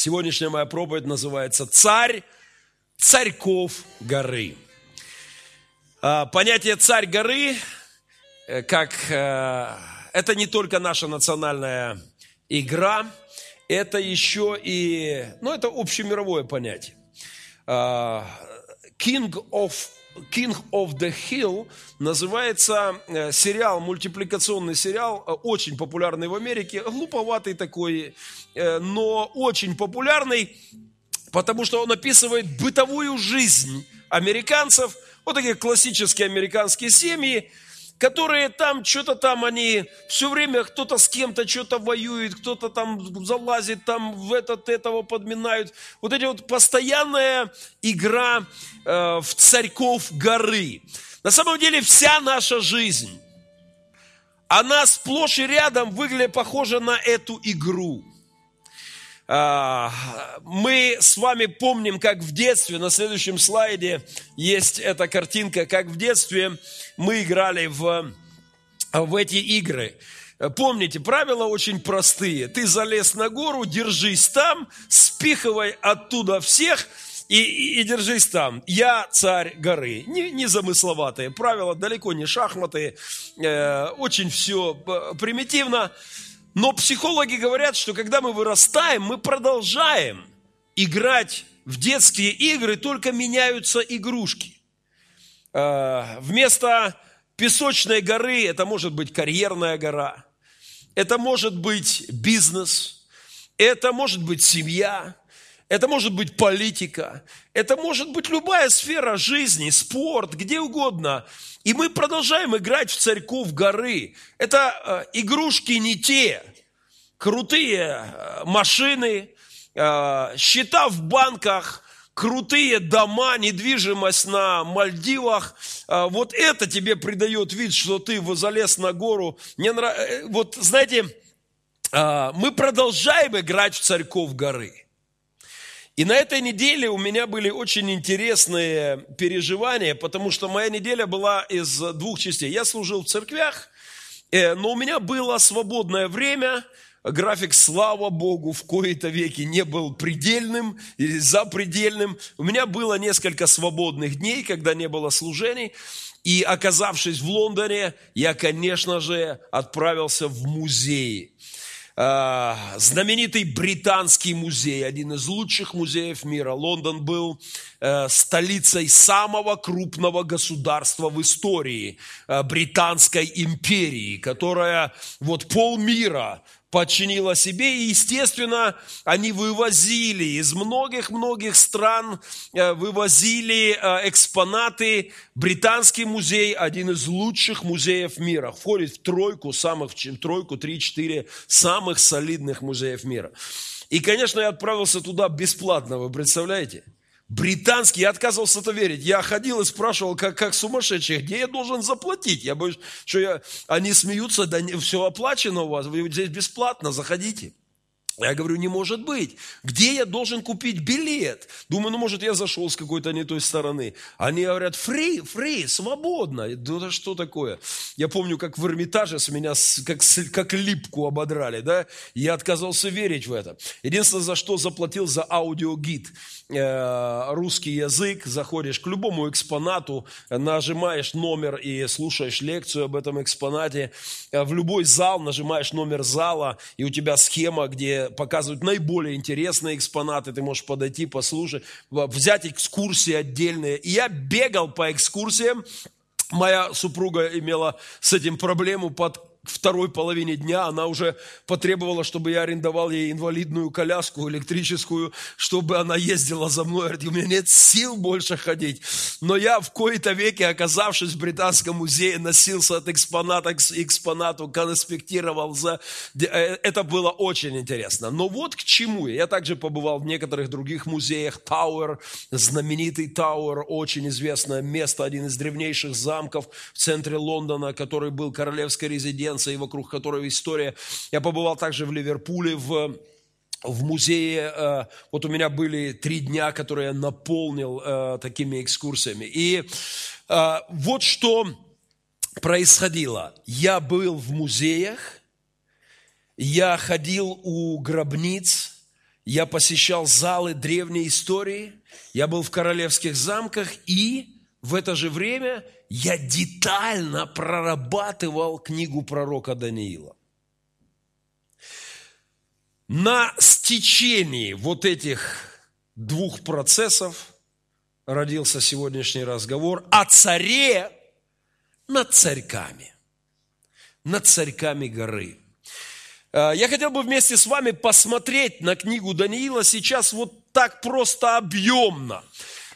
Сегодняшняя моя проповедь называется «Царь царьков горы». А, понятие «царь горы» э, как э, это не только наша национальная игра, это еще и, ну, это общемировое понятие. А, King of King of the Hill называется э, сериал, мультипликационный сериал, э, очень популярный в Америке, глуповатый такой, э, но очень популярный, потому что он описывает бытовую жизнь американцев, вот такие классические американские семьи, которые там что-то там они все время кто-то с кем-то что-то воюет, кто-то там залазит, там в этот этого подминают. Вот эти вот постоянная игра э, в царьков горы. На самом деле вся наша жизнь, она сплошь и рядом выглядит похожа на эту игру. А, мы с вами помним, как в детстве, на следующем слайде есть эта картинка, как в детстве мы играли в, в эти игры. Помните, правила очень простые. Ты залез на гору, держись там, спихивай оттуда всех и, и, и держись там. Я царь горы. Не, не замысловатые правила, далеко не шахматы. Э, очень все э, примитивно. Но психологи говорят, что когда мы вырастаем, мы продолжаем играть в детские игры, только меняются игрушки. А, вместо песочной горы это может быть карьерная гора, это может быть бизнес, это может быть семья, это может быть политика, это может быть любая сфера жизни, спорт, где угодно. И мы продолжаем играть в царьков горы. Это э, игрушки не те. Крутые э, машины, э, счета в банках, крутые дома, недвижимость на Мальдивах. Вот это тебе придает вид, что ты залез на гору. Мне нрав... Вот знаете, мы продолжаем играть в царьков горы. И на этой неделе у меня были очень интересные переживания, потому что моя неделя была из двух частей. Я служил в церквях, э, но у меня было свободное время, график, слава Богу, в кои-то веки не был предельным или запредельным. У меня было несколько свободных дней, когда не было служений. И оказавшись в Лондоне, я, конечно же, отправился в музей. А, знаменитый британский музей, один из лучших музеев мира. Лондон был э, столицей самого крупного государства в истории, э, британской империи, которая вот полмира подчинила себе, и, естественно, они вывозили из многих-многих стран, э, вывозили э, экспонаты. Британский музей – один из лучших музеев мира, входит в тройку самых, в тройку, три-четыре самых солидных музеев мира. И, конечно, я отправился туда бесплатно, вы представляете? Британский, я отказывался это верить. Я ходил и спрашивал, как, как сумасшедший, где я должен заплатить? Я боюсь, что я, они смеются, да не, все оплачено у вас, вы здесь бесплатно, заходите. Я говорю, не может быть. Где я должен купить билет? Думаю, ну, может, я зашел с какой-то не той стороны. Они говорят, фри, фри, свободно. Да это что такое? Я помню, как в Эрмитаже с меня как, как липку ободрали, да? Я отказался верить в это. Единственное, за что заплатил за аудиогид. Э, русский язык, заходишь к любому экспонату, нажимаешь номер и слушаешь лекцию об этом экспонате. Э, в любой зал нажимаешь номер зала, и у тебя схема, где показывают наиболее интересные экспонаты, ты можешь подойти, послушать, взять экскурсии отдельные. И я бегал по экскурсиям, Моя супруга имела с этим проблему под второй половине дня она уже потребовала, чтобы я арендовал ей инвалидную коляску электрическую, чтобы она ездила за мной. Говорит, у меня нет сил больше ходить. Но я в кои-то веке, оказавшись в Британском музее, носился от экспоната к экспонату, конспектировал. За... Э, это было очень интересно. Но вот к чему. Я также побывал в некоторых других музеях. Тауэр, знаменитый Тауэр, очень известное место, один из древнейших замков в центре Лондона, который был королевской резиденцией Флоренции, вокруг которой история. Я побывал также в Ливерпуле, в в музее, э, вот у меня были три дня, которые я наполнил э, такими экскурсиями. И э, вот что происходило. Я был в музеях, я ходил у гробниц, я посещал залы древней истории, я был в королевских замках, и в это же время я детально прорабатывал книгу пророка Даниила. На стечении вот этих двух процессов родился сегодняшний разговор о царе над царьками, над царьками горы. Э, я хотел бы вместе с вами посмотреть на книгу Даниила сейчас вот так просто объемно.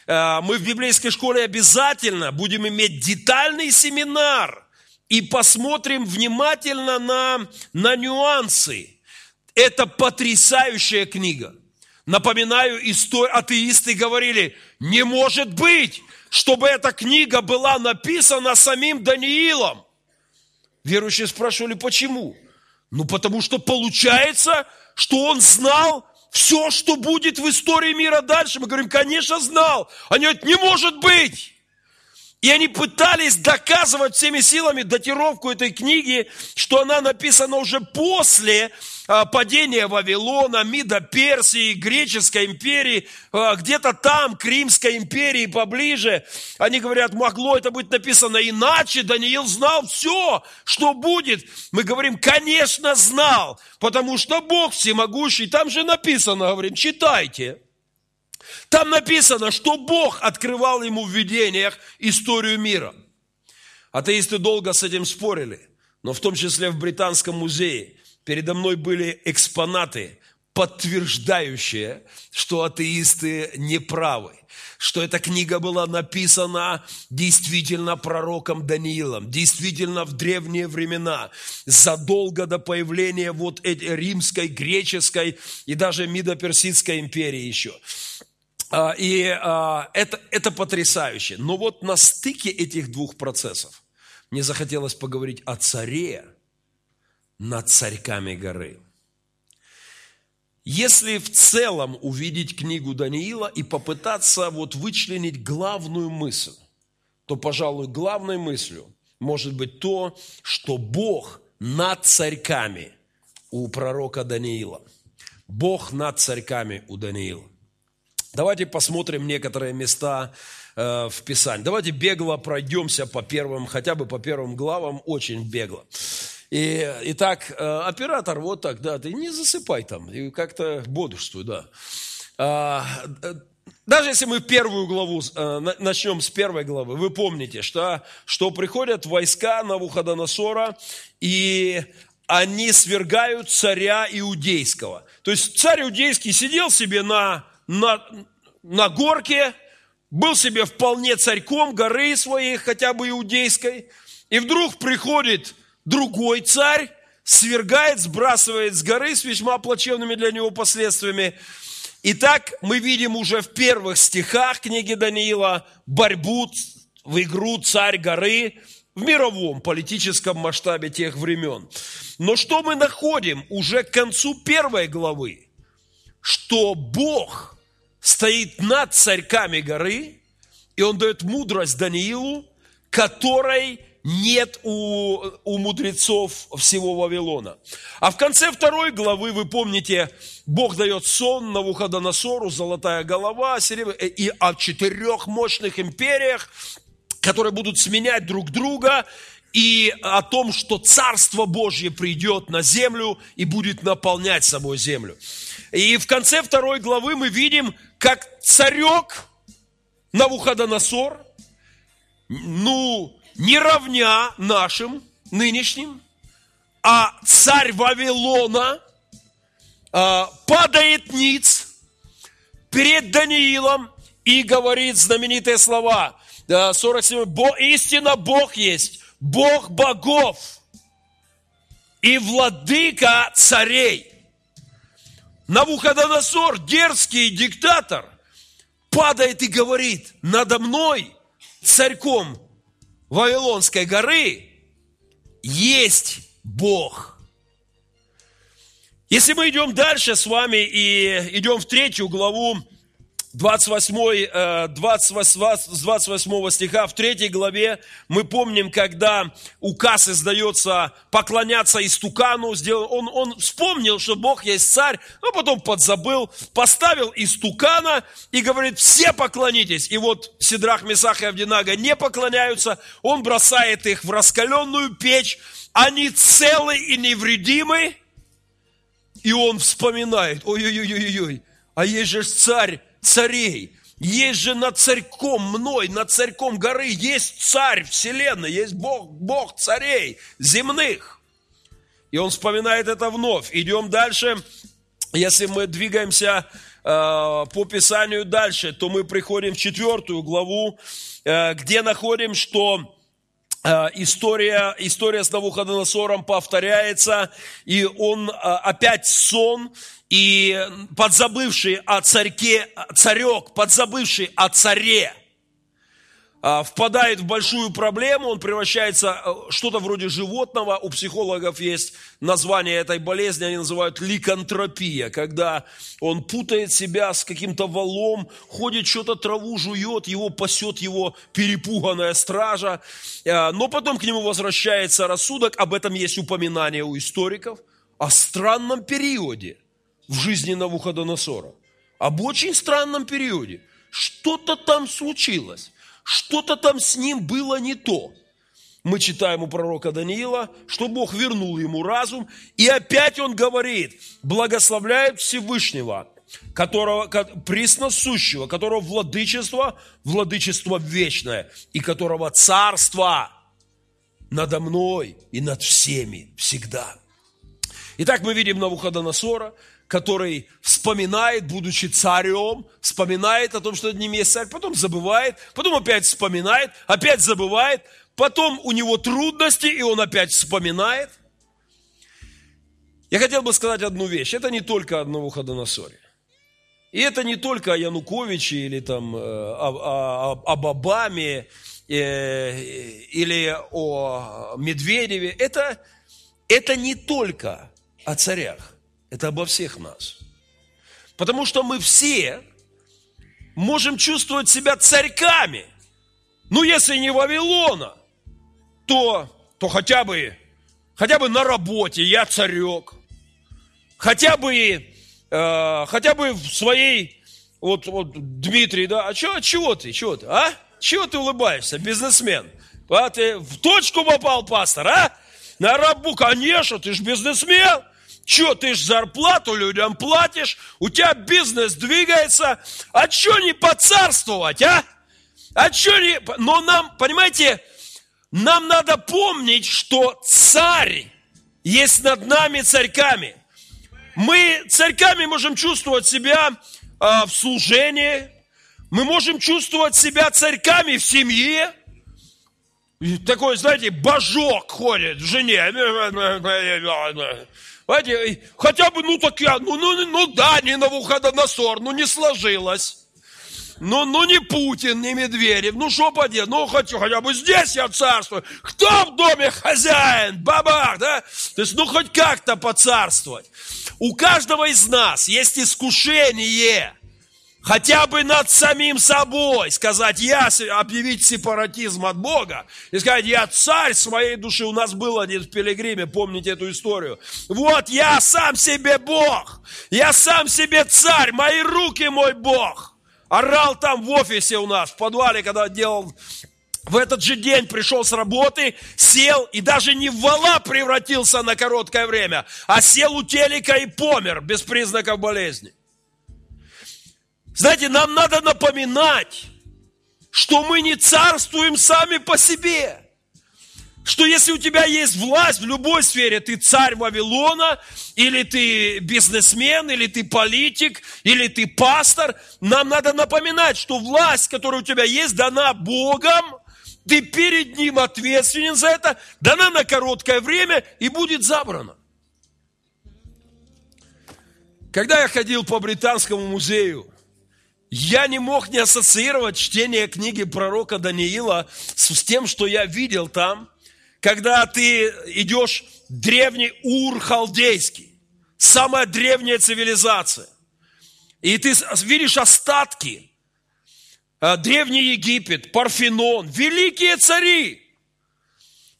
Э, мы в библейской школе обязательно будем иметь детальный семинар и посмотрим внимательно на, на нюансы. Это потрясающая книга. Напоминаю, истор... атеисты говорили, не может быть, чтобы эта книга была написана самим Даниилом. Верующие спрашивали, почему? Ну, потому что получается, что он знал все, что будет в истории мира дальше. Мы говорим, конечно, знал. Они говорят, не может быть. И они пытались доказывать всеми силами датировку этой книги, что она написана уже после а, падения Вавилона, Мида Персии, Греческой империи, а, где-то там, Кримской империи поближе. Они говорят, могло это быть написано иначе, Даниил знал все, что будет. Мы говорим, конечно, знал, потому что Бог всемогущий. Там же написано, говорим, читайте. Там написано, что Бог открывал ему в видениях историю мира. Атеисты долго с этим спорили, но в том числе в Британском музее – передо мной были экспонаты, подтверждающие, что атеисты неправы, что эта книга была написана действительно пророком Даниилом, действительно в древние времена, задолго до появления вот этой римской, греческой и даже мидоперсидской империи еще. А, и а, это, это потрясающе. Но вот на стыке этих двух процессов мне захотелось поговорить о царе, над царьками горы. Если в целом увидеть книгу Даниила и попытаться вот вычленить главную мысль, то, пожалуй, главной мыслью может быть то, что Бог над царьками у пророка Даниила. Бог над царьками у Даниила. Давайте посмотрим некоторые места э, в Писании. Давайте бегло пройдемся по первым, хотя бы по первым главам, очень бегло. И, итак, э, оператор, вот так, да, ты не засыпай там, и как-то бодрствуй, да. А, э, даже если мы первую главу, начнем с первой главы, вы помните, что, что приходят войска на Навуходоносора, и они свергают царя иудейского. То есть царь иудейский сидел себе на, на, на горке, был себе вполне царьком горы своей, хотя бы иудейской, и вдруг приходит другой царь свергает, сбрасывает с горы с весьма плачевными для него последствиями. Итак, мы видим уже в первых стихах книги Даниила борьбу в игру царь горы в мировом политическом масштабе тех времен. Но что мы находим уже к концу первой главы? Что Бог стоит над царьками горы, и Он дает мудрость Даниилу, которой нет у, у мудрецов всего Вавилона. А в конце второй главы, вы помните, Бог дает сон на Навуходоносору, золотая голова. Э, и о четырех мощных империях, которые будут сменять друг друга, и о том, что Царство Божье придет на землю и будет наполнять собой землю. И в конце второй главы мы видим, как царек Навуходоносор, ну, не равня нашим нынешним, а царь Вавилона а, падает ниц перед Даниилом и говорит знаменитые слова. 47. Бо, истинно Бог есть, Бог богов и владыка царей. Навуходоносор, дерзкий диктатор, падает и говорит, надо мной, царьком, Вавилонской горы есть Бог. Если мы идем дальше с вами и идем в третью главу 28, 28, 28 стиха, в 3 главе мы помним, когда указ издается поклоняться истукану, он, он вспомнил, что Бог есть царь, но потом подзабыл, поставил истукана и говорит, все поклонитесь. И вот Сидрах, Месах и Авдинага не поклоняются, он бросает их в раскаленную печь, они целы и невредимы, и он вспоминает, ой-ой-ой-ой, а есть же царь царей. Есть же над царьком мной, над царьком горы, есть царь вселенной, есть Бог, Бог царей земных. И он вспоминает это вновь. Идем дальше. Если мы двигаемся э, по Писанию дальше, то мы приходим в четвертую главу, э, где находим, что э, история, история с Навуходоносором повторяется, и он э, опять сон, и подзабывший о царьке, царек, подзабывший о царе, а, впадает в большую проблему, он превращается э, что-то вроде животного. У психологов есть название этой болезни, они называют ликантропия, когда он путает себя с каким-то валом, ходит, что-то траву жует, его пасет его перепуганная стража. А, но потом к нему возвращается рассудок, об этом есть упоминание у историков, о странном периоде – в жизни Навуходоносора. Об очень странном периоде. Что-то там случилось. Что-то там с ним было не то. Мы читаем у пророка Даниила, что Бог вернул ему разум, и опять он говорит, благословляет Всевышнего, которого, присносущего, которого владычество, владычество вечное, и которого царство надо мной и над всеми всегда. Итак, мы видим Навуходоносора, который вспоминает, будучи царем, вспоминает о том, что над ним есть царь, потом забывает, потом опять вспоминает, опять забывает, потом у него трудности, и он опять вспоминает. Я хотел бы сказать одну вещь. Это не только о Навуходоносоре. И это не только о Януковиче или там э, о, о, об Обаме э, или о Медведеве. Это, это не только о царях. Это обо всех нас. Потому что мы все можем чувствовать себя царьками. Ну, если не Вавилона, то, то хотя бы, хотя бы на работе я царек. Хотя бы, э, хотя бы в своей, вот, вот Дмитрий, да, а чё, чего ты, чего ты, а? Чего ты улыбаешься, бизнесмен? А ты в точку попал, пастор, а? На рабу, конечно, ты же бизнесмен. Че, ты ж зарплату людям платишь, у тебя бизнес двигается, а че не поцарствовать, а? А че не... Но нам, понимаете, нам надо помнить, что царь есть над нами царьками. Мы царьками можем чувствовать себя э, в служении, мы можем чувствовать себя царьками в семье. Такой, знаете, божок ходит в жене. Понимаете, хотя бы, ну так я, ну, ну, ну да, не Навуходоносор, ну не сложилось. Ну, ну не Путин, не Медведев, ну что поделать, ну хочу, хотя бы здесь я царствую. Кто в доме хозяин? Бабах, да? То есть, ну хоть как-то поцарствовать. У каждого из нас есть искушение – хотя бы над самим собой, сказать, я, объявить сепаратизм от Бога, и сказать, я царь своей души, у нас был один в Пилигриме, помните эту историю. Вот я сам себе Бог, я сам себе царь, мои руки мой Бог. Орал там в офисе у нас, в подвале, когда делал в этот же день пришел с работы, сел и даже не в вала превратился на короткое время, а сел у телека и помер без признаков болезни. Знаете, нам надо напоминать, что мы не царствуем сами по себе. Что если у тебя есть власть в любой сфере, ты царь Вавилона, или ты бизнесмен, или ты политик, или ты пастор, нам надо напоминать, что власть, которая у тебя есть, дана Богом, ты перед Ним ответственен за это, дана на короткое время и будет забрана. Когда я ходил по Британскому музею, я не мог не ассоциировать чтение книги пророка Даниила с тем, что я видел там, когда ты идешь древний Ур халдейский, самая древняя цивилизация. И ты видишь остатки. А, Древний Египет, Парфенон, великие цари.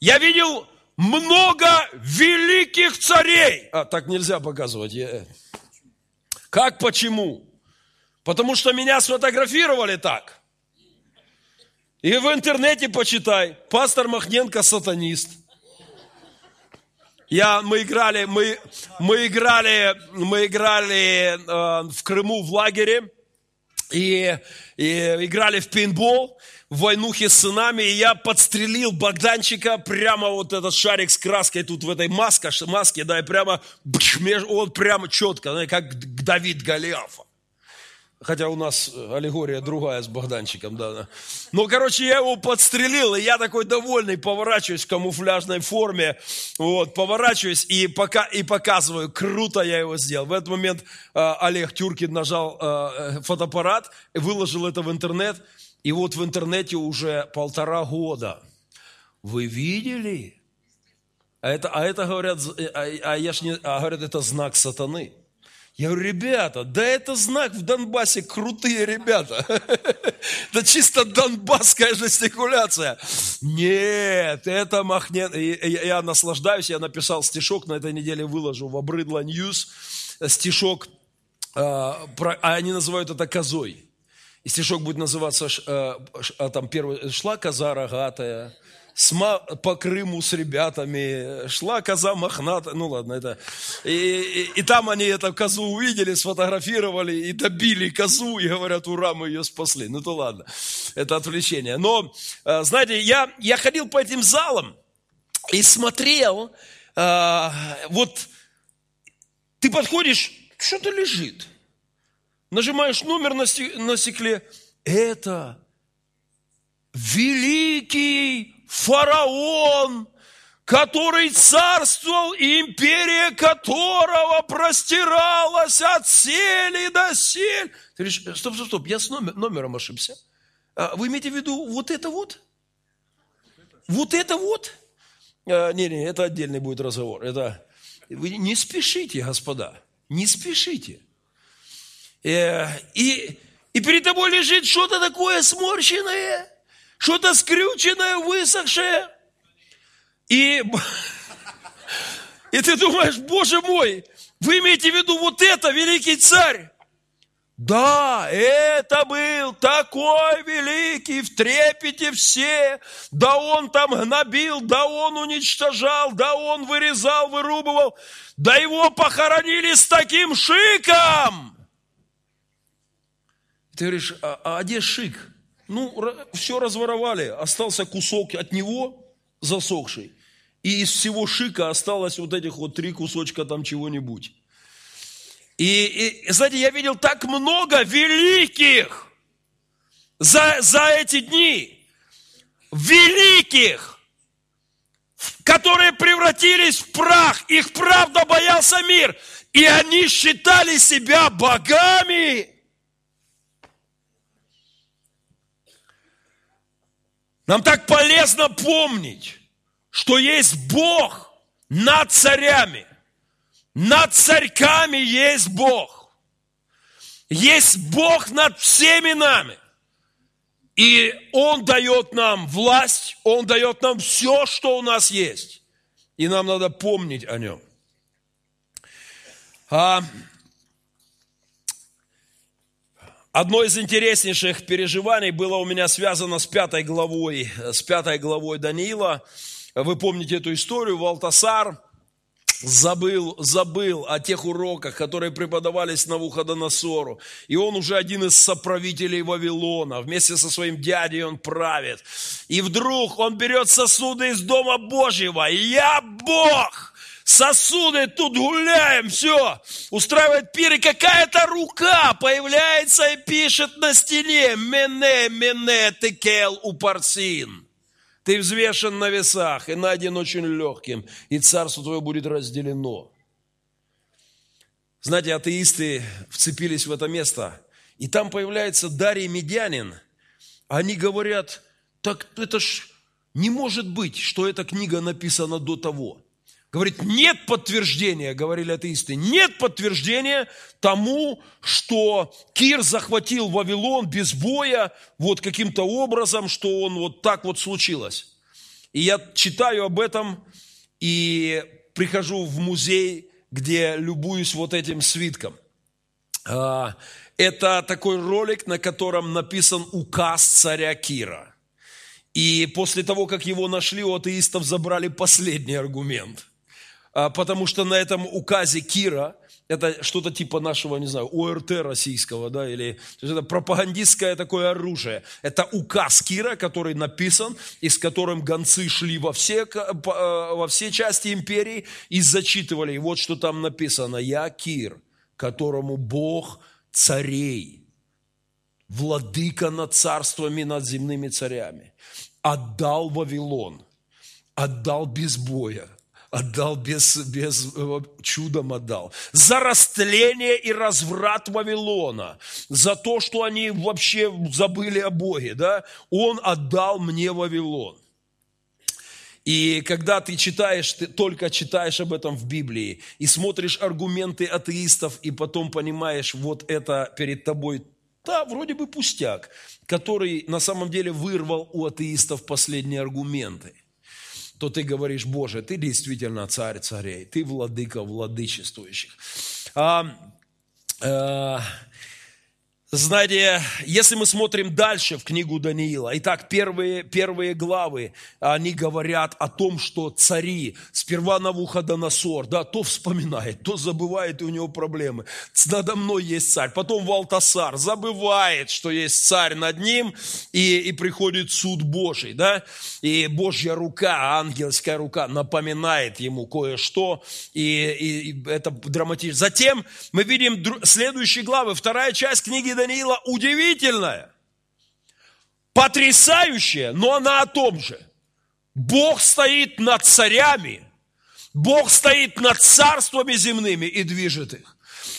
Я видел много великих царей. А, так нельзя показывать. Я... Как, почему? Потому что меня сфотографировали так. И в интернете почитай. Пастор Махненко сатанист. Я, мы играли, мы, мы играли, мы играли э, в Крыму в лагере и, и играли в пейнтбол в войнухе с сынами, и я подстрелил Богданчика прямо вот этот шарик с краской тут в этой маске, маске да, и прямо, он прямо четко, как Давид Голиафа. Хотя у нас аллегория другая с Богданчиком, да. Ну, короче, я его подстрелил, и я такой довольный, поворачиваюсь в камуфляжной форме, вот, поворачиваюсь и, пока, и показываю, круто я его сделал. В этот момент э, Олег Тюркин нажал э, фотоаппарат, и выложил это в интернет, и вот в интернете уже полтора года. Вы видели? А это, а это говорят, а, а я ж не, а говорят, это знак сатаны. Я говорю, ребята, да это знак в Донбассе, крутые ребята. Это чисто донбасская жестикуляция. Нет, это махнет. Я наслаждаюсь, я написал стишок, на этой неделе выложу в Обрыдло News. Стишок, а, а они называют это козой. И стишок будет называться, а там первый, шла коза рогатая, по Крыму с ребятами, шла коза мохната, ну ладно, это... И, и, и там они эту козу увидели, сфотографировали и добили козу, и говорят, ура, мы ее спасли. Ну то ладно, это отвлечение. Но, э, знаете, я, я ходил по этим залам и смотрел, э, вот ты подходишь, что-то лежит. Нажимаешь номер на стекле, это великий фараон, который царствовал, и империя которого простиралась от сели до сель. Ты говоришь, стоп, стоп, стоп, я с номер, номером ошибся. А вы имеете в виду вот это вот? Вот это вот? А, не, не, это отдельный будет разговор. Это... Вы не спешите, господа, не спешите. Э, и, и перед тобой лежит что-то такое сморщенное – что-то скрюченное, высохшее. И, и ты думаешь, Боже мой, вы имеете в виду вот это, великий царь? Да, это был такой великий, в трепете все. Да он там гнобил, да он уничтожал, да он вырезал, вырубывал. Да его похоронили с таким шиком. Ты говоришь, а, а где шик? Ну, все разворовали, остался кусок от него засохший. И из всего шика осталось вот этих вот три кусочка там чего-нибудь. И, и, знаете, я видел так много великих за, за эти дни. Великих, которые превратились в прах. Их правда боялся мир. И они считали себя богами. Нам так полезно помнить, что есть Бог над царями. Над царьками есть Бог. Есть Бог над всеми нами. И Он дает нам власть, Он дает нам все, что у нас есть. И нам надо помнить о Нем. А, Одно из интереснейших переживаний было у меня связано с пятой главой, с пятой главой Даниила. Вы помните эту историю, Валтасар забыл, забыл о тех уроках, которые преподавались на Навуходоносору. И он уже один из соправителей Вавилона. Вместе со своим дядей он правит. И вдруг он берет сосуды из Дома Божьего. «Я Бог!» Сосуды, тут гуляем, все. Устраивает пир, и какая-то рука появляется и пишет на стене «Мене, мене, текел упарсин». Ты взвешен на весах и найден очень легким, и царство твое будет разделено. Знаете, атеисты вцепились в это место, и там появляется Дарий Медянин. Они говорят, так это ж не может быть, что эта книга написана до того. Говорит, нет подтверждения, говорили атеисты, нет подтверждения тому, что Кир захватил Вавилон без боя, вот каким-то образом, что он вот так вот случилось. И я читаю об этом и прихожу в музей, где любуюсь вот этим свитком. А, это такой ролик, на котором написан указ царя Кира. И после того, как его нашли, у атеистов забрали последний аргумент – потому что на этом указе Кира, это что-то типа нашего, не знаю, ОРТ российского, да, или то есть это пропагандистское такое оружие. Это указ Кира, который написан, и с которым гонцы шли во все, а, во все части империи и зачитывали. И вот что там написано. «Я Кир, которому Бог царей, владыка над царствами, над земными царями, отдал Вавилон, отдал без боя, отдал без, без э, чудом отдал. За растление и разврат Вавилона, за то, что они вообще забыли о Боге, да, он отдал мне Вавилон. И когда ты читаешь, ты только читаешь об этом в Библии и смотришь аргументы атеистов, и потом понимаешь, вот это перед тобой, да, вроде бы пустяк, который на самом деле вырвал у атеистов последние аргументы то ты говоришь, Боже, ты действительно царь царей, ты владыка владычествующих. А, а, знаете, если мы смотрим дальше в книгу Даниила, итак, первые, первые главы, они говорят о том, что цари, сперва Навуходоносор, да, то вспоминает, то забывает, и у него проблемы. Надо мной есть царь. Потом Валтасар забывает, что есть царь над ним, и, и приходит суд Божий, да, и Божья рука, ангельская рука напоминает ему кое-что, и, и, и это драматично. Затем мы видим следующие главы, вторая часть книги Даниила, Даниила удивительная, потрясающая, но она о том же. Бог стоит над царями, Бог стоит над царствами земными и движет их.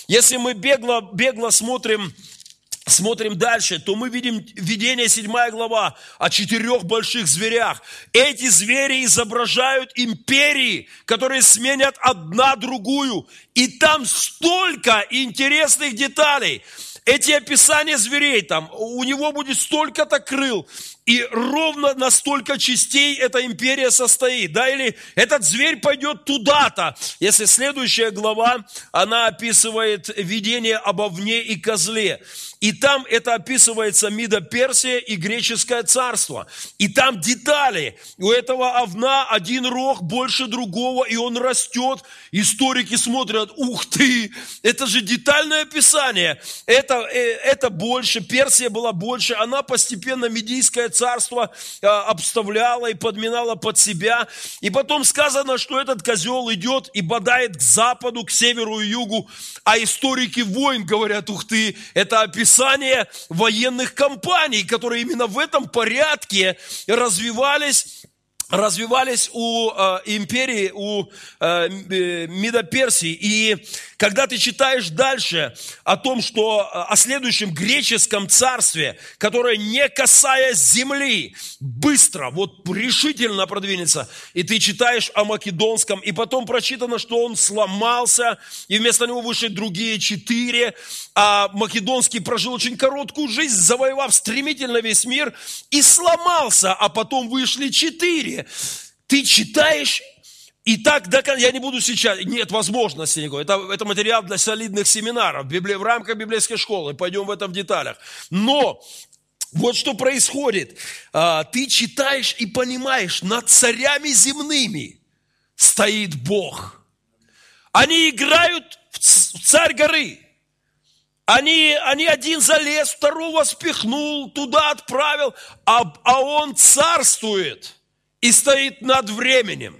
Если мы бегло, бегло смотрим смотрим дальше, то мы видим видение 7 глава о четырех больших зверях. Эти звери изображают империи, которые сменят одна другую. И там столько интересных деталей. Эти описания зверей там, у него будет столько-то крыл, и ровно на столько частей эта империя состоит, да, или этот зверь пойдет туда-то. Если следующая глава, она описывает видение об овне и козле. И там это описывается Мида Персия и греческое царство. И там детали. У этого овна один рог больше другого, и он растет. Историки смотрят, ух ты, это же детальное описание. Это, э, это больше, Персия была больше. Она постепенно, Медийское царство э, обставляла и подминала под себя. И потом сказано, что этот козел идет и бодает к западу, к северу и югу. А историки войн говорят, ух ты, это описание военных компаний, которые именно в этом порядке развивались развивались у э, империи, у э, Медоперсии. И когда ты читаешь дальше о том, что э, о следующем греческом царстве, которое, не касаясь земли, быстро, вот решительно продвинется, и ты читаешь о македонском, и потом прочитано, что он сломался, и вместо него вышли другие четыре, а македонский прожил очень короткую жизнь, завоевав стремительно весь мир, и сломался, а потом вышли четыре. Ты читаешь и так, я не буду сейчас, нет возможности никакой. Это, это материал для солидных семинаров в рамках библейской школы. Пойдем в этом в деталях. Но вот что происходит. А, ты читаешь и понимаешь, над царями земными стоит Бог. Они играют в царь горы. Они, они один залез, второго спихнул, туда отправил, а, а он царствует и стоит над временем.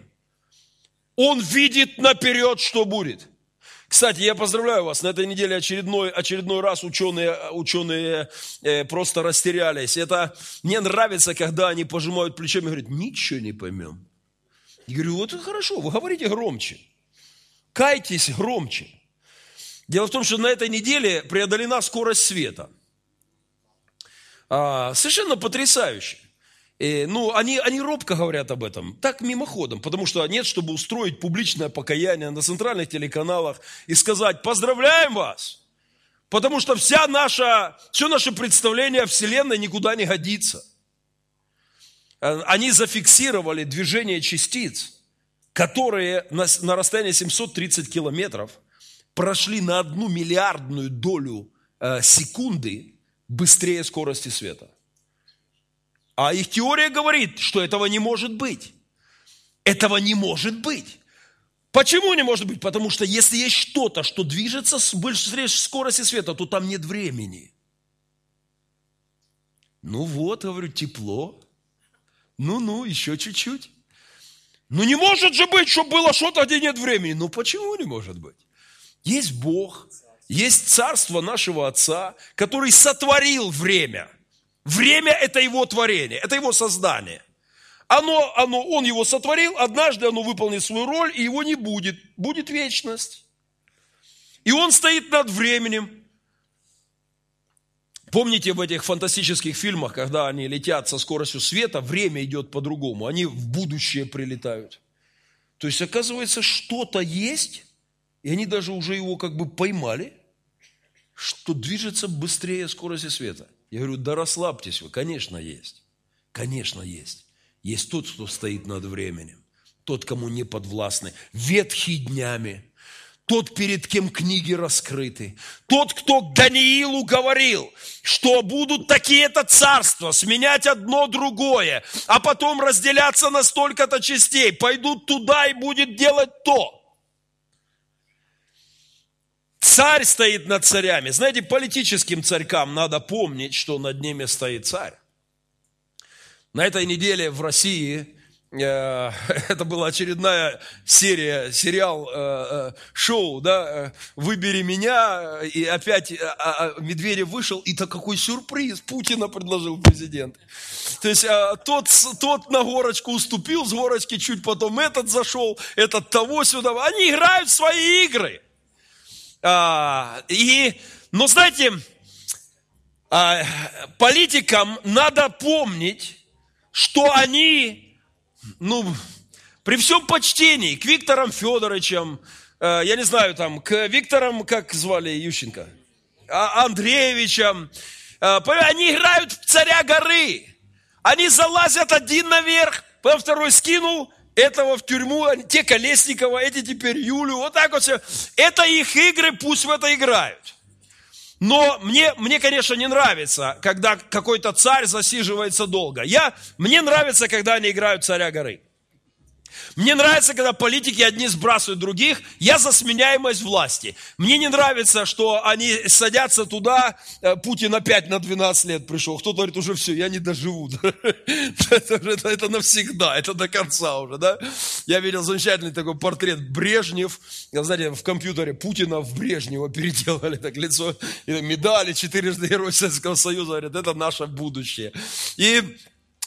Он видит наперед, что будет. Кстати, я поздравляю вас, на этой неделе очередной, очередной раз ученые, ученые э, просто растерялись. Это мне нравится, когда они пожимают плечами и говорят, ничего не поймем. Я говорю, вот хорошо, вы говорите громче. Кайтесь громче. Дело в том, что на этой неделе преодолена скорость света. А, совершенно потрясающе. И, ну, они, они робко говорят об этом, так мимоходом, потому что нет, чтобы устроить публичное покаяние на центральных телеканалах и сказать, поздравляем вас, потому что вся наша, все наше представление о Вселенной никуда не годится. Э, они зафиксировали движение частиц, которые на, на расстоянии 730 километров прошли на одну миллиардную долю э, секунды быстрее скорости света. А их теория говорит, что этого не может быть. Этого не может быть. Почему не может быть? Потому что если есть что-то, что движется с быстрее скорости света, то там нет времени. Ну вот, говорю, тепло. Ну-ну, еще чуть-чуть. Ну не может же быть, чтобы было что-то, где нет времени. Ну почему не может быть? Есть Бог, есть царство нашего Отца, который сотворил время – Время – это его творение, это его создание. Оно, оно, он его сотворил, однажды оно выполнит свою роль, и его не будет. Будет вечность. И он стоит над временем. Помните в этих фантастических фильмах, когда они летят со скоростью света, время идет по-другому, они в будущее прилетают. То есть, оказывается, что-то есть, и они даже уже его как бы поймали, что движется быстрее скорости света. Я говорю, да расслабьтесь вы, конечно есть. Конечно есть. Есть тот, кто стоит над временем. Тот, кому не подвластны. Ветхий днями. Тот, перед кем книги раскрыты. Тот, кто Даниилу говорил, что будут такие-то царства, сменять одно другое, а потом разделяться на столько-то частей. Пойдут туда и будет делать то. Царь стоит над царями. Знаете, политическим царькам надо помнить, что над ними стоит царь. На этой неделе в России э, это была очередная серия, сериал, э, э, шоу, да, «Выбери меня», и опять Медведев вышел, и то какой сюрприз Путина предложил президент. То есть тот, тот на горочку уступил, с горочки чуть потом этот зашел, этот того сюда. Они играют в свои игры. А, и, но знаете, а, политикам надо помнить, что они, ну, при всем почтении к Викторам Федоровичам, э, я не знаю, там, к Викторам, как звали Ющенко, а, Андреевичам, э, они играют в царя горы. Они залазят один наверх, потом второй скинул, этого в тюрьму, те Колесникова, эти теперь Юлю, вот так вот все. Это их игры, пусть в это играют. Но мне, мне, конечно, не нравится, когда какой-то царь засиживается долго. Я, мне нравится, когда они играют царя горы. Мне нравится, когда политики одни сбрасывают других. Я за сменяемость власти. Мне не нравится, что они садятся туда. Э, Путин опять на 12 лет пришел. Кто-то говорит, уже все, я не доживу. Это, навсегда, это до конца уже. Да? Я видел замечательный такой портрет Брежнев. Знаете, в компьютере Путина в Брежнева переделали так лицо. Медали, четырежды Герой Советского Союза. Говорят, это наше будущее. И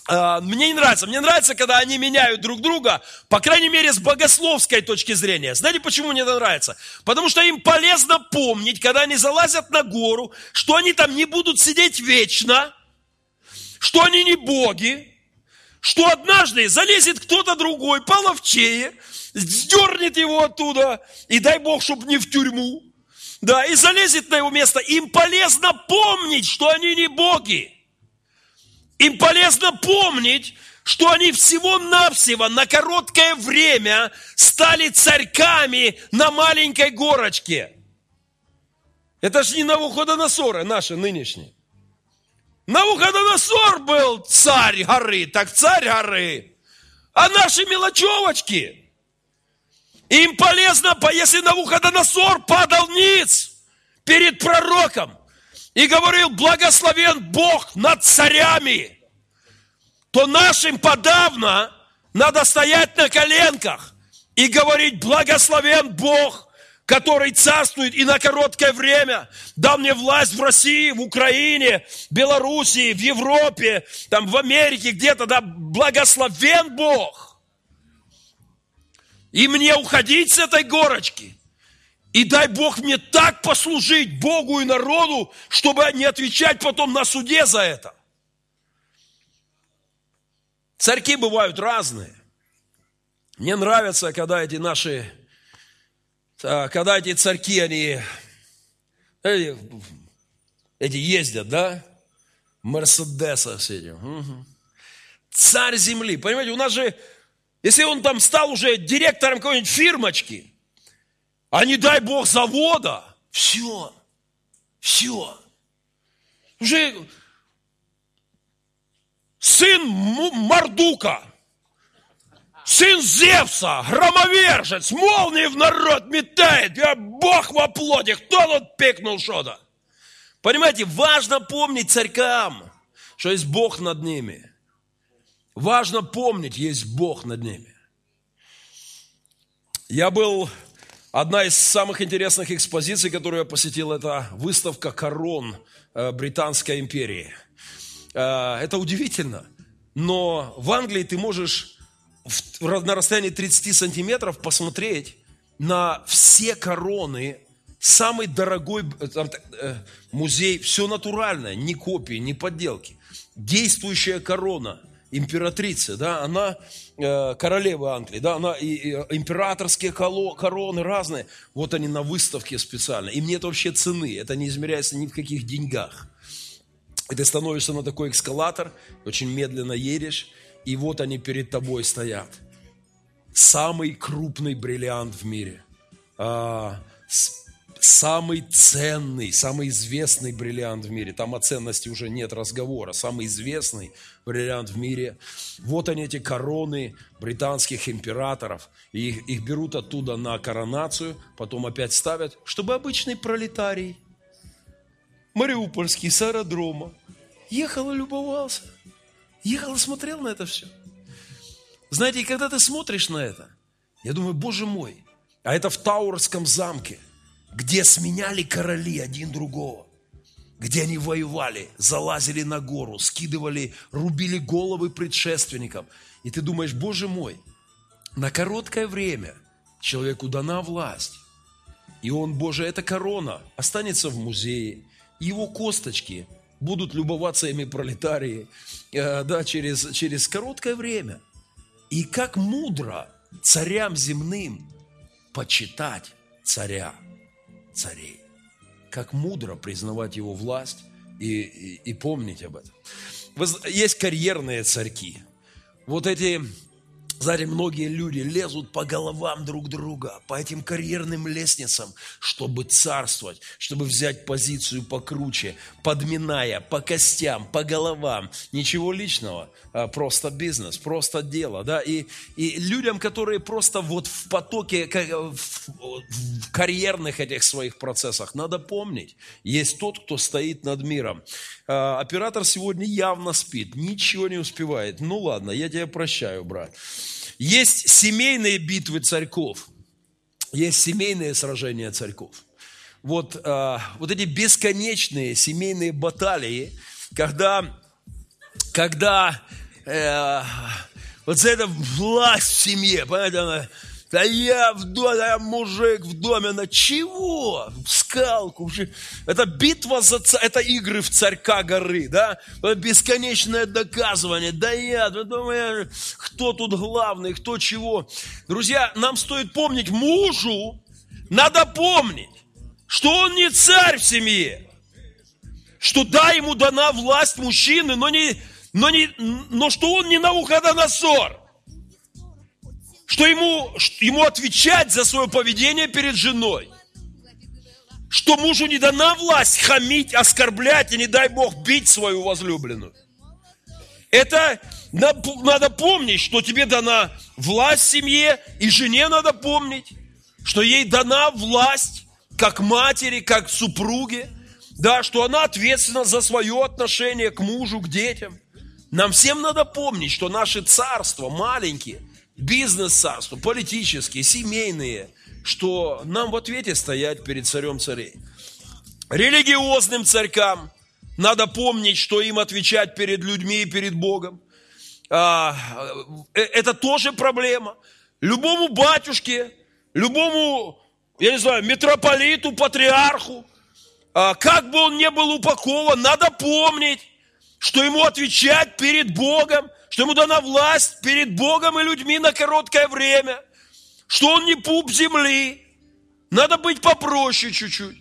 мне не нравится. Мне нравится, когда они меняют друг друга, по крайней мере, с богословской точки зрения. Знаете, почему мне это нравится? Потому что им полезно помнить, когда они залазят на гору, что они там не будут сидеть вечно, что они не боги, что однажды залезет кто-то другой, половчее, сдернет его оттуда, и дай Бог, чтобы не в тюрьму, да, и залезет на его место. Им полезно помнить, что они не боги. Им полезно помнить, что они всего-навсего на короткое время стали царьками на маленькой горочке. Это же не Навуходоносоры наши нынешние. Навуходоносор был царь горы, так царь горы. А наши мелочевочки, им полезно, если Навуходоносор падал ниц перед пророком, и говорил, благословен Бог над царями, то нашим подавно надо стоять на коленках и говорить, благословен Бог, который царствует и на короткое время дал мне власть в России, в Украине, Белоруссии, в Европе, там в Америке где-то, да, благословен Бог. И мне уходить с этой горочки. И дай Бог мне так послужить Богу и народу, чтобы не отвечать потом на суде за это. Царьки бывают разные. Мне нравится, когда эти наши, а, когда эти царьки, они, эти, эти ездят, да? Мерседеса все эти. Угу. Царь земли. Понимаете, у нас же, если он там стал уже директором какой-нибудь фирмочки, а не дай бог завода, все, все. Уже сын Мардука, сын Зевса, громовержец, молнии в народ метает, я Бог во плоти, кто тут пикнул что-то? Понимаете, важно помнить царькам, что есть Бог над ними. Важно помнить, есть Бог над ними. Я был, одна из самых интересных экспозиций, которую я посетил, это выставка корон э, Британской империи. Э, это удивительно, но в Англии ты можешь на расстоянии 30 сантиметров посмотреть на все короны самый дорогой э, музей, все натуральное, не копии, не подделки. Действующая корона, императрицы, да, она э, королева Англии, да, она и, и императорские короны разные, вот они на выставке специально. И мне это вообще цены, это не измеряется ни в каких деньгах. И ты становишься на такой эскалатор, очень медленно едешь, и вот они перед тобой стоят. Самый крупный бриллиант в мире. А, самый ценный, самый известный бриллиант в мире. Там о ценности уже нет разговора. Самый известный бриллиант в мире. Вот они, эти короны британских императоров. И их, их берут оттуда на коронацию, потом опять ставят, чтобы обычный пролетарий, мариупольский, с аэродрома, ехал и любовался. Ехал и смотрел на это все. Знаете, и когда ты смотришь на это, я думаю, боже мой, а это в Таурском замке – где сменяли короли один другого, где они воевали, залазили на гору, скидывали, рубили головы предшественникам. И ты думаешь, Боже мой, на короткое время человеку дана власть. И он, Боже, эта корона останется в музее. Его косточки будут любоваться ими пролетарии э, да, через, через короткое время. И как мудро царям земным почитать царя царей. Как мудро признавать его власть и, и, и помнить об этом. Есть карьерные царьки. Вот эти знаете, многие люди лезут по головам друг друга, по этим карьерным лестницам, чтобы царствовать, чтобы взять позицию покруче, подминая по костям, по головам. Ничего личного, а просто бизнес, просто дело. Да? И, и людям, которые просто вот в потоке, в карьерных этих своих процессах, надо помнить, есть тот, кто стоит над миром. А, оператор сегодня явно спит, ничего не успевает. Ну ладно, я тебя прощаю, брат. Есть семейные битвы царьков, есть семейные сражения царьков. Вот, э, вот эти бесконечные семейные баталии, когда, когда э, вот за это власть в семье, понимаете, да я в доме, я мужик в доме. На чего? В скалку. Это битва за ца... Это игры в царька горы, да? Бесконечное доказывание. Да я, вы думаете, кто тут главный, кто чего. Друзья, нам стоит помнить мужу, надо помнить, что он не царь в семье. Что да, ему дана власть мужчины, но, не, но, не, но что он не Навуходоносор что ему, ему отвечать за свое поведение перед женой. Что мужу не дана власть хамить, оскорблять и, не дай Бог, бить свою возлюбленную. Это надо помнить, что тебе дана власть семье, и жене надо помнить, что ей дана власть как матери, как супруге, да, что она ответственна за свое отношение к мужу, к детям. Нам всем надо помнить, что наши царства маленькие – бизнес-царства, политические, семейные, что нам в ответе стоять перед царем царей. Религиозным царькам надо помнить, что им отвечать перед людьми и перед Богом. А, э, это тоже проблема. Любому батюшке, любому, я не знаю, митрополиту, патриарху, а, как бы он ни был упакован, надо помнить, что ему отвечать перед Богом что ему дана власть перед Богом и людьми на короткое время, что он не пуп земли. Надо быть попроще чуть-чуть.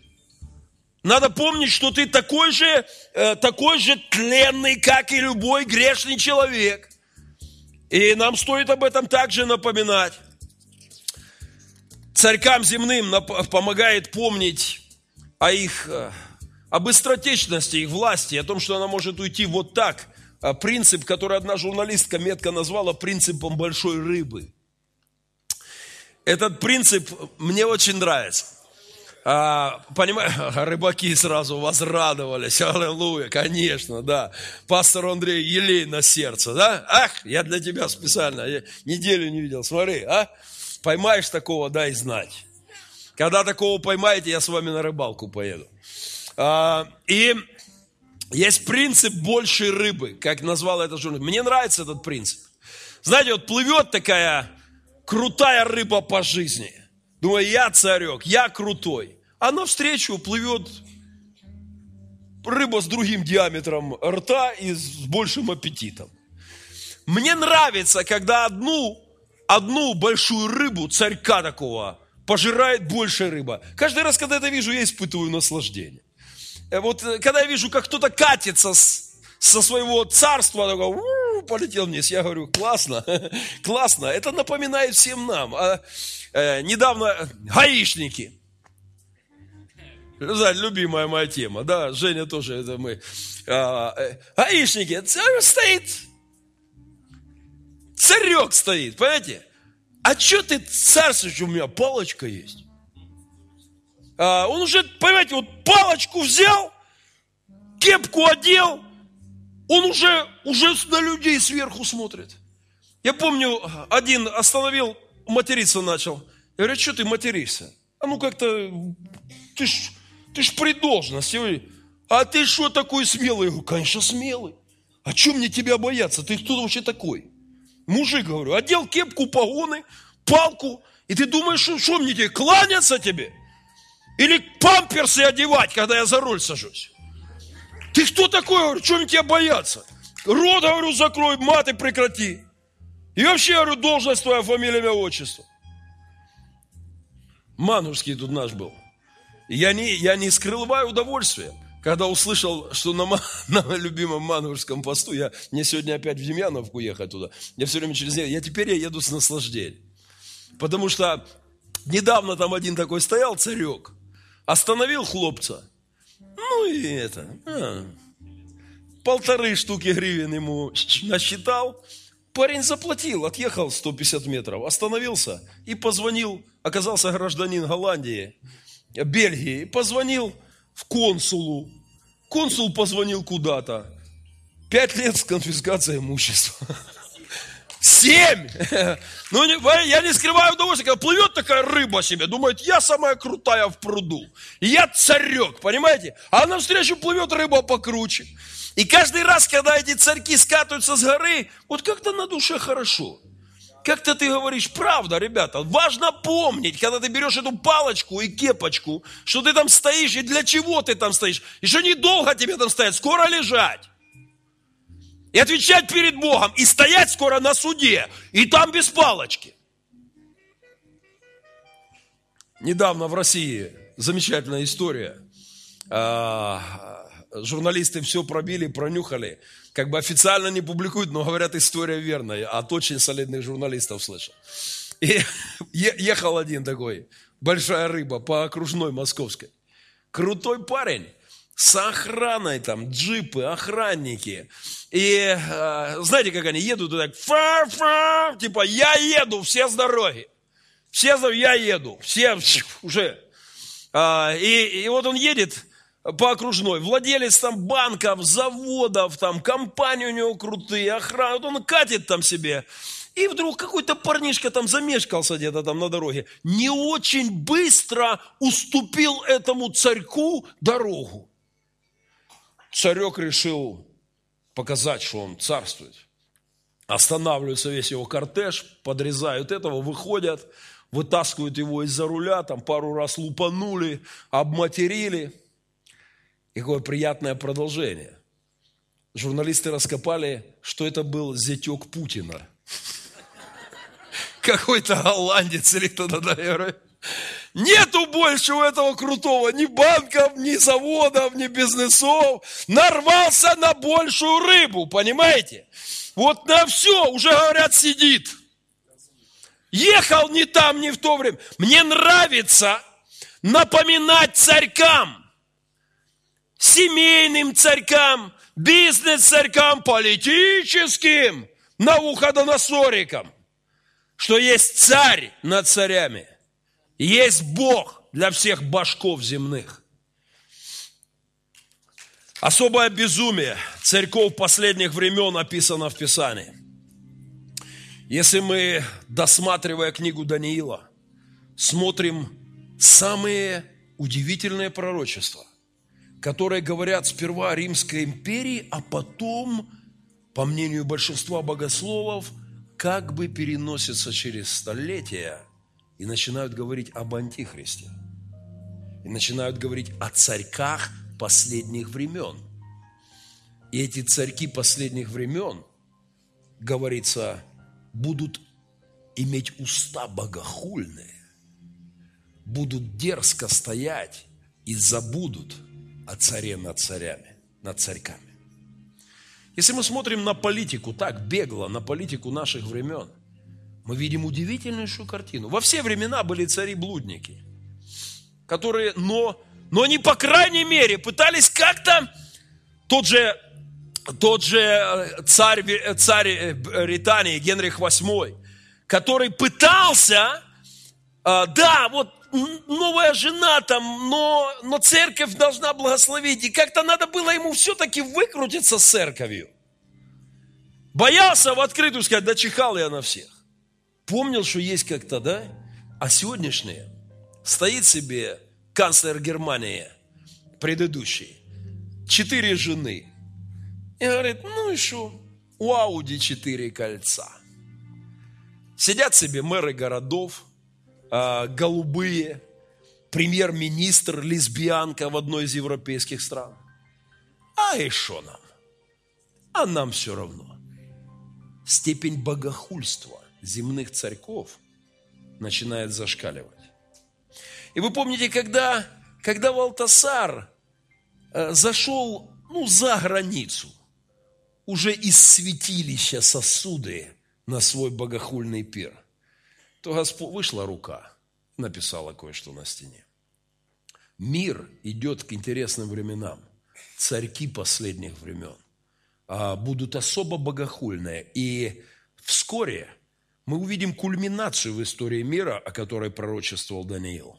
Надо помнить, что ты такой же, э, такой же тленный, как и любой грешный человек. И нам стоит об этом также напоминать. Царькам земным помогает помнить о их, э, об быстротечности их власти, о том, что она может уйти вот так. А принцип, который одна журналистка метко назвала принципом большой рыбы. Этот принцип мне очень нравится. А, понимаю, рыбаки сразу возрадовались, аллилуйя, конечно, да. Пастор Андрей, елей на сердце, да? Ах, я для тебя специально, я неделю не видел, смотри, а? Поймаешь такого, дай знать. Когда такого поймаете, я с вами на рыбалку поеду. А, и есть принцип большей рыбы, как назвал это журналист. Мне нравится этот принцип. Знаете, вот плывет такая крутая рыба по жизни. Думаю, я царек, я крутой. А навстречу плывет рыба с другим диаметром рта и с большим аппетитом. Мне нравится, когда одну, одну большую рыбу, царька такого, пожирает большая рыба. Каждый раз, когда это вижу, я испытываю наслаждение. Э, вот э, когда я вижу, как кто-то катится с, со своего царства, такой, полетел вниз, я говорю, классно, классно. Это напоминает всем нам. А, э, недавно гаишники. Знаете, любимая моя тема, да, Женя тоже, это мы. А, э, гаишники, царь стоит, царек стоит, понимаете? А что ты царствуешь, у меня палочка есть. А, он уже, понимаете, вот палочку взял, кепку одел, он уже, уже на людей сверху смотрит. Я помню, один остановил, материться начал. Я говорю, «А что ты материшься? А ну как-то, ты ж ты ж при должности. А ты что такой смелый? Я говорю, конечно, смелый. А чем мне тебя бояться? Ты кто вообще такой? Мужик, говорю, одел кепку, погоны, палку, и ты думаешь, что, что мне тебе, кланяться тебе? Или памперсы одевать, когда я за руль сажусь? Ты кто такой? Говорю, чем тебя бояться? Рот, говорю, закрой, маты прекрати. И вообще, говорю, должность твоя, фамилия, имя, отчество. Манурский тут наш был. Я не, я не скрываю удовольствие, когда услышал, что на, на любимом Манурском посту, я, мне сегодня опять в Демьяновку ехать туда, я все время через нее, я теперь я еду с наслаждением. Потому что недавно там один такой стоял, царек, остановил хлопца, ну и это, а, полторы штуки гривен ему насчитал, парень заплатил, отъехал 150 метров, остановился и позвонил, оказался гражданин Голландии, Бельгии, позвонил в консулу. Консул позвонил куда-то. Пять лет с конфискацией имущества. Семь! Ну, я не скрываю удовольствия, когда плывет такая рыба себе, думает, я самая крутая в пруду. Я царек, понимаете? А навстречу плывет рыба покруче. И каждый раз, когда эти царьки скатываются с горы, вот как-то на душе хорошо. Как-то ты говоришь, правда, ребята, важно помнить, когда ты берешь эту палочку и кепочку, что ты там стоишь и для чего ты там стоишь, что недолго тебе там стоять, скоро лежать. И отвечать перед Богом, и стоять скоро на суде, и там без палочки. Недавно в России замечательная история. А, журналисты все пробили, пронюхали как бы официально не публикуют, но говорят, история верная. От очень солидных журналистов слышал. И ехал один такой, большая рыба по окружной московской. Крутой парень с охраной, там, джипы, охранники. И э, знаете, как они едут и так, фа -фа, типа, я еду, все с дороги. Все, я еду, все уже. А, и, и вот он едет, по окружной, владелец там банков, заводов, там компании у него крутые, охрана, вот он катит там себе. И вдруг какой-то парнишка там замешкался где-то там на дороге, не очень быстро уступил этому царьку дорогу. Царек решил показать, что он царствует. Останавливается весь его кортеж, подрезают этого, выходят, вытаскивают его из-за руля, там пару раз лупанули, обматерили – и какое приятное продолжение. журналисты раскопали, что это был зятек Путина. Какой-то голландец или кто-то, наверное. Нету больше у этого крутого ни банков, ни заводов, ни бизнесов. Нарвался на большую рыбу, понимаете? Вот на все, уже говорят, сидит. Ехал не там, не в то время. Мне нравится напоминать царькам, семейным царькам, бизнес-царькам, политическим, Навуходоносорикам, что есть царь над царями, есть Бог для всех башков земных. Особое безумие церков последних времен описано в Писании. Если мы, досматривая книгу Даниила, смотрим самые удивительные пророчества, которые говорят сперва о Римской империи, а потом, по мнению большинства богословов, как бы переносятся через столетия и начинают говорить об Антихристе. И начинают говорить о царьках последних времен. И эти царьки последних времен, говорится, будут иметь уста богохульные, будут дерзко стоять и забудут о царе над царями, над царьками. Если мы смотрим на политику так бегло, на политику наших времен, мы видим удивительнейшую картину. Во все времена были цари-блудники, которые, но, но они, по крайней мере, пытались как-то, тот же, тот же э, царь, э, царь Британии Генрих VIII, который пытался, э, да, вот новая жена там, но, но церковь должна благословить. И как-то надо было ему все-таки выкрутиться с церковью. Боялся в открытую сказать, да чихал я на всех. Помнил, что есть как-то, да? А сегодняшние стоит себе канцлер Германии, предыдущий, четыре жены. И говорит, ну и что? У Ауди четыре кольца. Сидят себе мэры городов, э, голубые, премьер-министр, лесбиянка в одной из европейских стран. А и что нам? А нам все равно. Степень богохульства земных царьков начинает зашкаливать. И вы помните, когда, когда Валтасар э, зашел ну, за границу, уже из святилища сосуды на свой богохульный пир – то Господь, вышла рука, написала кое-что на стене. Мир идет к интересным временам. Царьки последних времен а, будут особо богохульные. И вскоре мы увидим кульминацию в истории мира, о которой пророчествовал Даниил,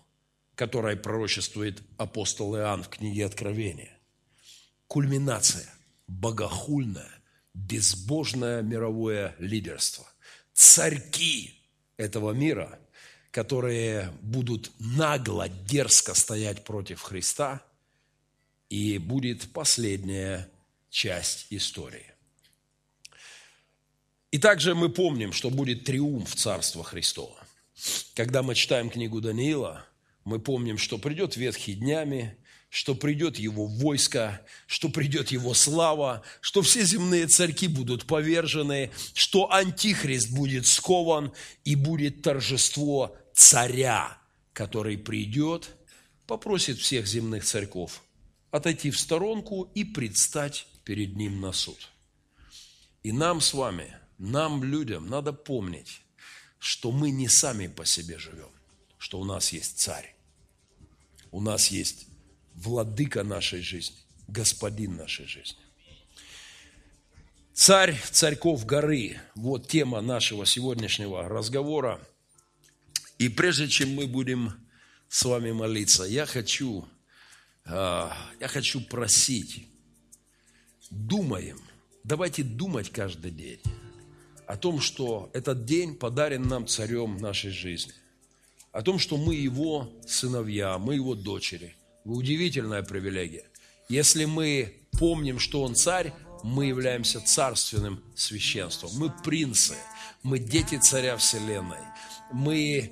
которой пророчествует апостол Иоанн в книге Откровения. Кульминация, богохульное, безбожное мировое лидерство. Царьки этого мира, которые будут нагло, дерзко стоять против Христа, и будет последняя часть истории. И также мы помним, что будет триумф Царства Христова. Когда мы читаем книгу Даниила, мы помним, что придет ветхий днями, что придет его войско, что придет его слава, что все земные царьки будут повержены, что антихрист будет скован и будет торжество царя, который придет, попросит всех земных царьков отойти в сторонку и предстать перед ним на суд. И нам с вами, нам, людям, надо помнить, что мы не сами по себе живем, что у нас есть царь, у нас есть владыка нашей жизни, господин нашей жизни. Царь царьков горы. Вот тема нашего сегодняшнего разговора. И прежде чем мы будем с вами молиться, я хочу, а, я хочу просить, думаем, давайте думать каждый день о том, что этот день подарен нам царем нашей жизни, о том, что мы его сыновья, мы его дочери – Удивительная привилегия. Если мы помним, что Он царь, мы являемся царственным священством. Мы принцы, мы дети царя Вселенной. Мы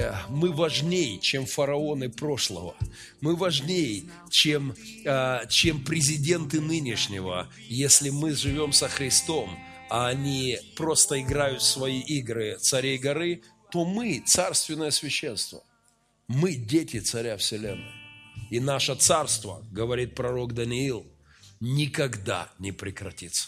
э, мы важнее, чем фараоны прошлого. Мы важнее, чем, э, чем президенты нынешнего, если мы живем со Христом, а они просто играют свои игры царей горы, то мы царственное священство. Мы дети царя Вселенной. И наше царство, говорит пророк Даниил, никогда не прекратится.